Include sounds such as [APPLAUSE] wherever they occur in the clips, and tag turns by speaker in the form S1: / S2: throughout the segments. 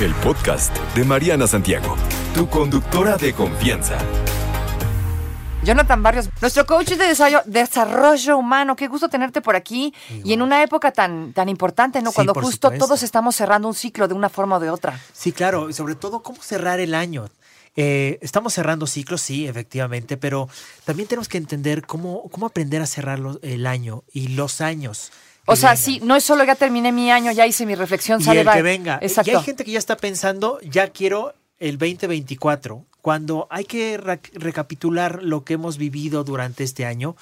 S1: el podcast de Mariana Santiago, tu conductora de confianza.
S2: Jonathan Barrios, nuestro coach de desarrollo, humano. Qué gusto tenerte por aquí y en una época tan, tan importante, ¿no?
S3: Sí,
S2: Cuando justo
S3: supuesto.
S2: todos estamos cerrando un ciclo de una forma o de otra.
S3: Sí, claro, y sobre todo cómo cerrar el año. Eh, estamos cerrando ciclos, sí, efectivamente, pero también tenemos que entender cómo, cómo aprender a cerrar los- el año y los años.
S2: O sea, sí, no es solo ya terminé mi año, ya hice mi reflexión,
S3: Y
S2: sale
S3: el
S2: va-
S3: que venga.
S2: Exacto.
S3: Y hay gente que ya está pensando, ya quiero el 2024, cuando hay que recapitular lo que hemos vivido durante este año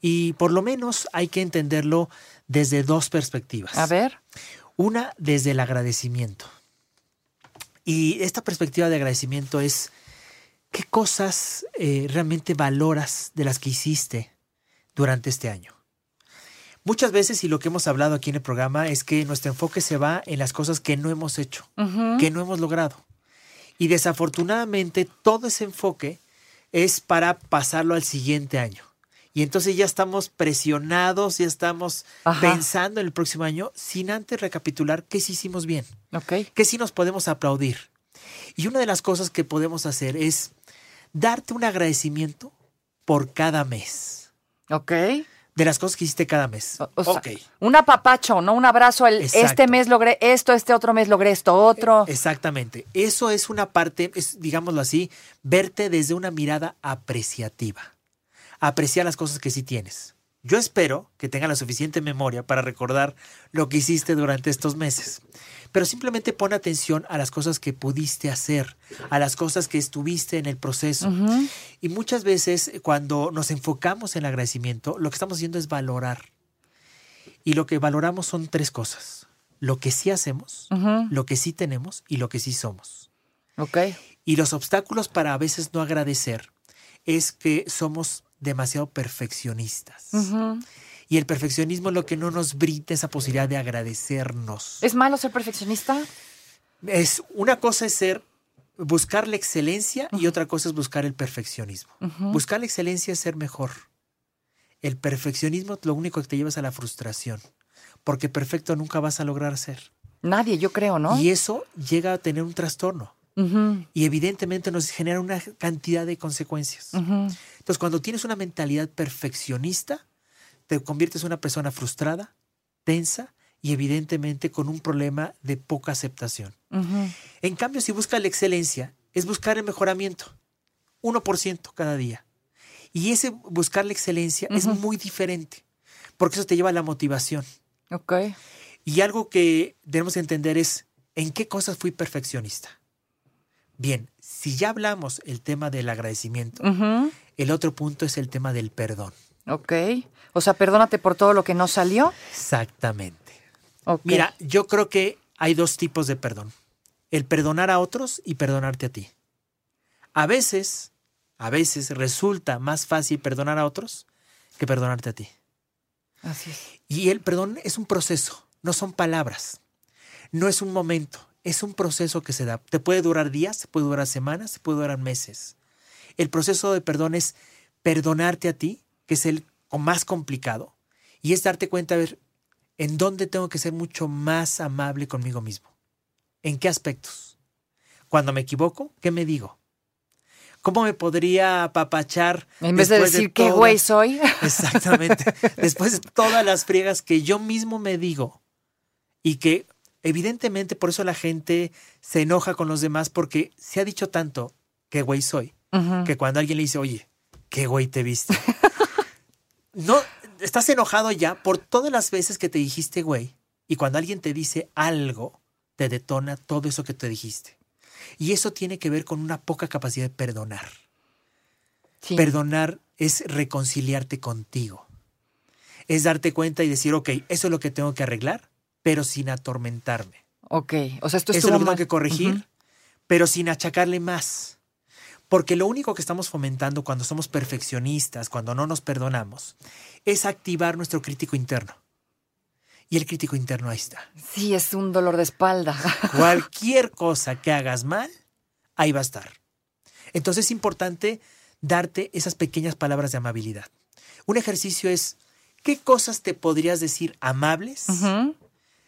S3: y por lo menos hay que entenderlo desde dos perspectivas.
S2: A ver.
S3: Una, desde el agradecimiento. Y esta perspectiva de agradecimiento es, ¿qué cosas eh, realmente valoras de las que hiciste durante este año? Muchas veces, y lo que hemos hablado aquí en el programa, es que nuestro enfoque se va en las cosas que no hemos hecho, que no hemos logrado. Y desafortunadamente todo ese enfoque es para pasarlo al siguiente año. Y entonces ya estamos presionados, ya estamos
S2: Ajá.
S3: pensando en el próximo año sin antes recapitular qué sí hicimos bien, qué sí nos podemos aplaudir. Y una de las cosas que podemos hacer es darte un agradecimiento por cada mes.
S2: Ok.
S3: De las cosas que hiciste cada mes.
S2: O, o sea, un apapacho, ¿no? Un abrazo. El,
S3: Exacto.
S2: este mes logré esto, este otro mes logré esto otro.
S3: Exactamente. Eso es una parte, es, digámoslo así, verte desde una mirada apreciativa. Apreciar las cosas que sí tienes. Yo espero que tengas la suficiente memoria para recordar lo que hiciste durante estos meses. Pero simplemente pon atención a las cosas que pudiste hacer, a las cosas que estuviste en el proceso. Y muchas veces cuando nos enfocamos en el agradecimiento, lo que estamos haciendo es valorar. Y lo que valoramos son tres cosas. Lo que sí hacemos, lo que sí tenemos y lo que sí somos.
S2: Ok.
S3: Y los obstáculos para a veces no agradecer es que somos demasiado perfeccionistas.
S2: Ujú.
S3: Y el perfeccionismo es lo que no nos brinda esa posibilidad de agradecernos.
S2: ¿Es malo ser perfeccionista?
S3: Es una cosa es ser buscar la excelencia y otra cosa es buscar el perfeccionismo. Buscar la excelencia es ser mejor. El perfeccionismo lo único que te lleva es a la frustración, porque perfecto nunca vas a lograr ser.
S2: Nadie, yo creo, ¿no?
S3: Y eso llega a tener un trastorno y evidentemente nos genera una cantidad de consecuencias. Entonces, cuando tienes una mentalidad perfeccionista, te conviertes en una persona frustrada, tensa y evidentemente con un problema de poca aceptación. En cambio, si buscas la excelencia, es buscar el mejoramiento, 1% cada día. Y ese buscar la excelencia es muy diferente, porque eso te lleva a la motivación.
S2: Ok.
S3: Y algo que tenemos que entender es en qué cosas fui perfeccionista. Bien, si ya hablamos el tema del agradecimiento, el otro punto es el tema del perdón.
S2: Ok. O sea, perdónate por todo lo que no salió.
S3: Exactamente.
S2: Ok.
S3: Mira, yo creo que hay dos tipos de perdón. El perdonar a otros y perdonarte a ti. A veces, a veces resulta más fácil perdonar a otros que perdonarte a ti.
S2: Así es.
S3: Y el perdón es un proceso, no son palabras. No es un momento, es un proceso que se da. Te puede durar días, puede durar semanas, se puede durar meses. El proceso de perdón es perdonarte a ti, que es el más complicado, y es darte cuenta, a ver, en dónde tengo que ser mucho más amable conmigo mismo. ¿En qué aspectos? Cuando me equivoco, ¿qué me digo? ¿Cómo me podría apapachar?
S2: En vez de decir qué güey soy. [LAUGHS]
S3: Exactamente. Después de todas las friegas que yo mismo me digo y que evidentemente por eso la gente se enoja con los demás porque se ha dicho tanto que güey soy, que cuando alguien le dice, oye, qué güey te viste. [LAUGHS] no, estás enojado ya por todas las veces que te dijiste güey y cuando alguien te dice algo, te detona todo eso que te dijiste. Y eso tiene que ver con una poca capacidad de perdonar.
S2: Sí.
S3: Perdonar es reconciliarte contigo. Es darte cuenta y decir, ok, eso es lo que tengo que arreglar, pero sin atormentarme.
S2: Ok. O sea, esto
S3: Eso es lo que tengo que corregir, pero sin achacarle más. Porque lo único que estamos fomentando cuando somos perfeccionistas, cuando no nos perdonamos, es activar nuestro crítico interno. Y el crítico interno ahí está.
S2: Sí, es un dolor de espalda. [LAUGHS]
S3: Cualquier cosa que hagas mal, ahí va a estar. Entonces es importante darte esas pequeñas palabras de amabilidad. Un ejercicio es, ¿qué cosas te podrías decir amables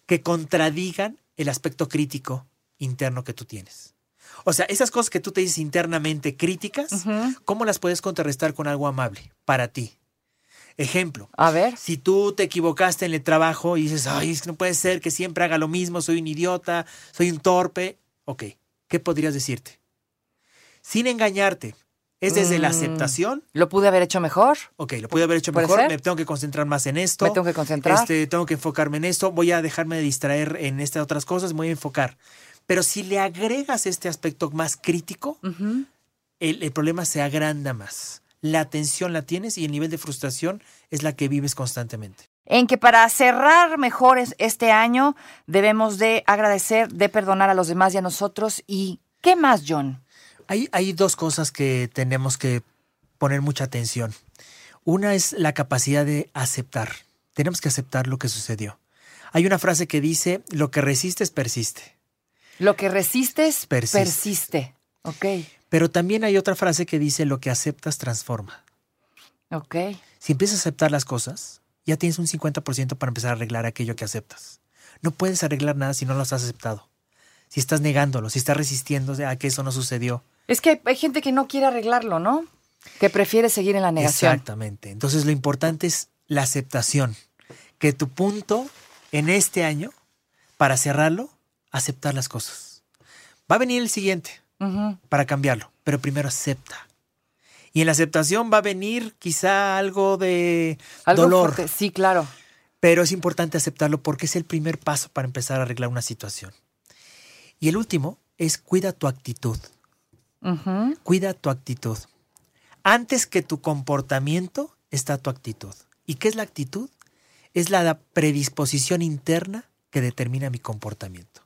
S3: que contradigan el aspecto crítico interno que tú tienes. O sea, esas cosas que tú te dices internamente críticas, ¿cómo las puedes contrarrestar con algo amable para ti? Ejemplo.
S2: A ver.
S3: Si tú te equivocaste en el trabajo y dices, ay, es que no puede ser que siempre haga lo mismo, soy un idiota, soy un torpe. Ok, ¿qué podrías decirte? Sin engañarte, ¿Es desde la
S2: Mm,
S3: aceptación?
S2: ¿Lo pude haber hecho mejor?
S3: Ok, lo pude haber hecho
S2: ¿Puede
S3: mejor,
S2: ser?
S3: me tengo que concentrar más en esto.
S2: Me tengo que concentrar.
S3: Este, tengo que enfocarme en esto, voy a dejarme de distraer en estas otras cosas, me voy a enfocar. Pero si le agregas este aspecto más crítico, el, el problema se agranda más. La atención la tienes y el nivel de frustración es la que vives constantemente.
S2: En que para cerrar mejor es- este año debemos de agradecer, de perdonar a los demás y a nosotros. ¿Y qué más, John?
S3: Hay, hay dos cosas que tenemos que poner mucha atención. Una es la capacidad de aceptar. Tenemos que aceptar lo que sucedió. Hay una frase que dice, lo que resistes persiste.
S2: Lo que resistes
S3: Persiste.
S2: persiste. Ok,
S3: Pero también hay otra frase que dice, lo que aceptas transforma.
S2: ok.
S3: Si empiezas a aceptar las cosas, ya tienes un 50% para empezar a arreglar aquello que aceptas. No puedes arreglar nada si no lo has aceptado. Si estás negándolo, si estás resistiendo a que eso no sucedió.
S2: Es que hay, hay gente que no quiere arreglarlo, ¿no? Que prefiere seguir en la negación.
S3: Exactamente. Entonces lo importante es la aceptación. Que tu punto en este año, para cerrarlo, aceptar las cosas. Va a venir el siguiente para cambiarlo, pero primero acepta. Y en la aceptación va a venir quizá algo de
S2: Algo
S3: dolor,
S2: fuerte. Sí, claro.
S3: pero es importante aceptarlo porque es el primer paso para empezar a arreglar una situación. Y el último es cuida tu actitud. Cuida tu actitud. Antes que tu comportamiento está tu actitud. ¿Y qué es la actitud? Es la predisposición interna que determina mi comportamiento.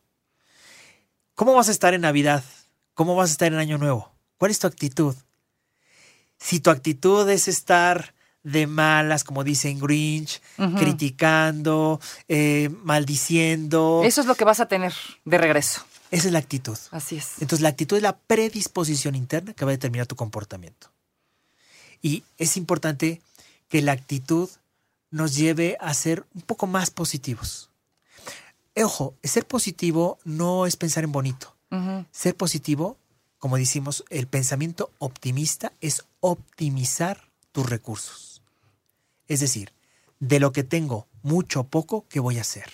S3: ¿Cómo vas a estar en Navidad? ¿Cómo vas a estar en Año Nuevo? ¿Cuál es tu actitud? Si tu actitud es estar de malas, como dicen Grinch, criticando, eh, maldiciendo,
S2: Eso es lo que vas a tener de regreso.
S3: esa es la actitud.
S2: Así es.
S3: Entonces la actitud es la predisposición interna que va a determinar tu comportamiento. Y es importante que la actitud nos lleve a ser un poco más positivos. Ojo, ser positivo no es pensar en bonito. Ser positivo, como decimos, el pensamiento optimista es optimizar tus recursos. Es decir, de lo que tengo mucho o poco, ¿qué voy a hacer?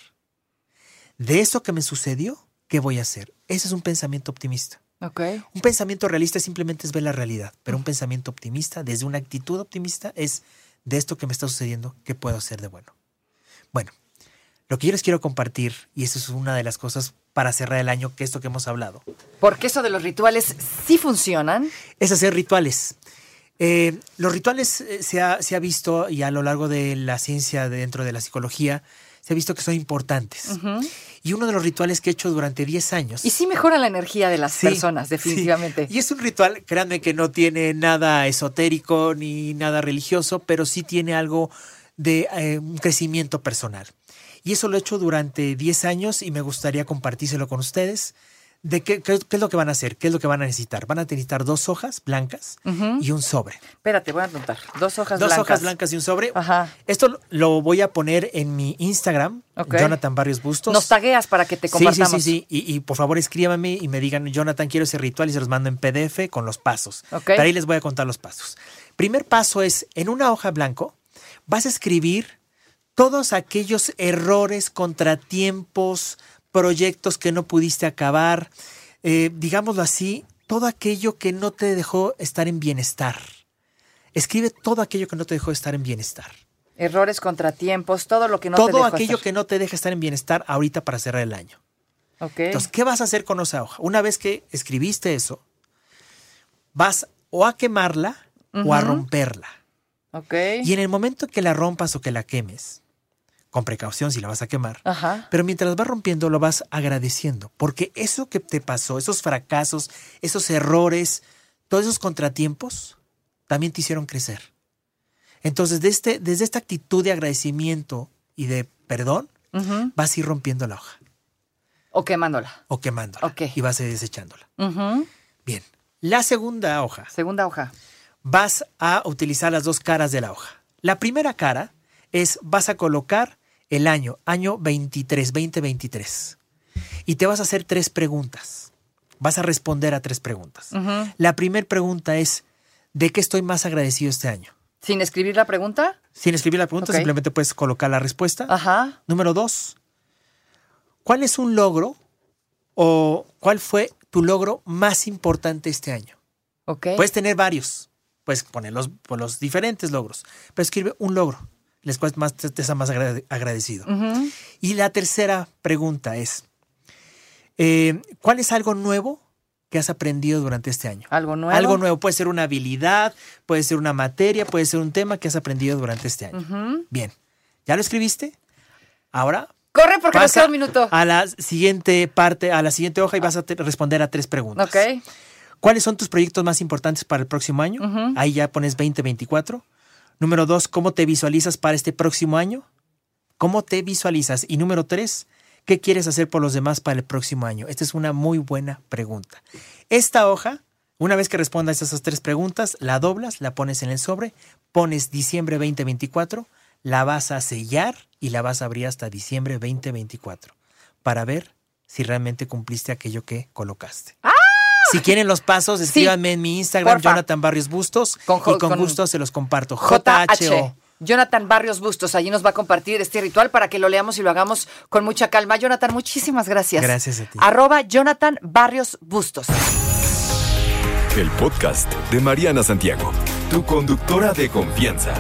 S3: De eso que me sucedió, ¿qué voy a hacer? Ese es un pensamiento optimista. Un pensamiento realista simplemente es ver la realidad, pero un pensamiento optimista, desde una actitud optimista, es de esto que me está sucediendo, ¿qué puedo hacer de bueno? Bueno, lo que yo les quiero compartir, y eso es una de las cosas para cerrar el año, que esto que hemos hablado,
S2: Porque eso de los rituales sí funcionan.
S3: es hacer rituales. Eh, los rituales eh, se, ha, se ha visto, y a lo largo de la ciencia de- dentro de la psicología, se ha visto que son importantes.
S2: Ujú.
S3: Y uno de los rituales que he hecho durante 10 años.
S2: Y sí mejora la energía de las
S3: Sí,
S2: personas, definitivamente.
S3: sí. Y es un ritual, créanme que no tiene nada esotérico ni nada religioso, pero sí tiene algo de eh, un crecimiento personal. Y eso lo he hecho durante 10 años y me gustaría compartírselo con ustedes. ¿De qué, qué- qué es lo que van a hacer? ¿Qué es lo que van a necesitar? Van a necesitar dos hojas blancas y un sobre.
S2: Espérate, voy a anotar. Dos hojas
S3: Dos
S2: blancas.
S3: hojas blancas y un sobre.
S2: Ajá.
S3: Esto lo- voy a poner en mi Instagram. Jonathan Barrios Bustos.
S2: Nos tagueas para que te compartamos.
S3: Sí, sí, sí. Y, y por favor escríbanme y me digan, Jonathan, quiero ese ritual y se los mando en PDF con los pasos.
S2: Ok.
S3: Pero ahí les voy a contar los pasos. Primer paso es, en una hoja blanco, vas a escribir todos aquellos errores, contratiempos, proyectos que no pudiste acabar, eh, digámoslo así, todo aquello que no te dejó estar en bienestar. Escribe todo aquello que no te dejó estar en bienestar.
S2: Errores, contratiempos, todo lo que no te
S3: todo
S2: dejó
S3: aquello
S2: hacer.
S3: que no te deja estar en bienestar ahorita para cerrar el año.
S2: Ok.
S3: Entonces, ¿qué vas a hacer con esa hoja? Una vez que escribiste eso, vas o a quemarla o a romperla.
S2: ok.
S3: Y en el momento que la rompas o que la quemes, con precaución si la vas a quemar,
S2: Ajá.
S3: pero mientras vas rompiendo lo vas agradeciendo, porque eso que te pasó, esos fracasos, esos errores, todos esos contratiempos, también te hicieron crecer. Entonces, de este, desde esta actitud de agradecimiento y de perdón, vas a ir rompiendo la hoja
S2: O quemándola.
S3: o quemándola
S2: Ok.
S3: y vas a ir desechándola. Bien, la segunda hoja,
S2: Segunda hoja.
S3: vas a utilizar las dos caras de la hoja. La primera cara es, vas a colocar el año, año 23, 2023. Y te vas a hacer tres preguntas. Vas a responder a tres preguntas. La primera pregunta es, ¿de qué estoy más agradecido este año?
S2: Sin escribir la pregunta.
S3: Sin escribir la pregunta, simplemente puedes colocar la respuesta.
S2: Ajá.
S3: Número dos, ¿cuál es un logro o cuál fue tu logro más importante este año?
S2: Ok.
S3: Puedes tener varios, puedes poner los, los diferentes logros, pero escribe un logro, les cual más te, te sea más agrade- agradecido. Y la tercera pregunta es, eh, ¿cuál es algo nuevo que has aprendido durante este año?
S2: Algo nuevo.
S3: Algo nuevo, puede ser una habilidad, puede ser una materia, puede ser un tema que has aprendido durante este año. Bien, ¿ya lo escribiste? Ahora
S2: Corre porque nos queda un minuto.
S3: a la siguiente parte, a la siguiente hoja y vas a responder a tres preguntas.
S2: Ok.
S3: ¿Cuáles son tus proyectos más importantes para el próximo año? Ahí ya pones 2024. Número dos, ¿cómo te visualizas para este próximo año? ¿Cómo te visualizas? Y número tres, ¿qué quieres hacer por los demás para el próximo año? Esta es una muy buena pregunta. Esta hoja, una vez que respondas esas tres preguntas, la doblas, la pones en el sobre, pones diciembre 2024, la vas a sellar y la vas a abrir hasta diciembre 2024 para ver si realmente cumpliste aquello que colocaste. Si quieren los pasos, escríbanme en mi Instagram,
S2: porfa.
S3: Jonathan Barrios Bustos,
S2: Con
S3: y con,
S2: con
S3: gusto se los comparto.
S2: JH.
S3: JHO.
S2: Jonathan Barrios Bustos, allí nos va a compartir este ritual para que lo leamos y lo hagamos con mucha calma. Jonathan, muchísimas gracias.
S3: Gracias a ti.
S2: Arroba Jonathan Barrios Bustos.
S1: El podcast de Mariana Santiago, tu conductora de confianza.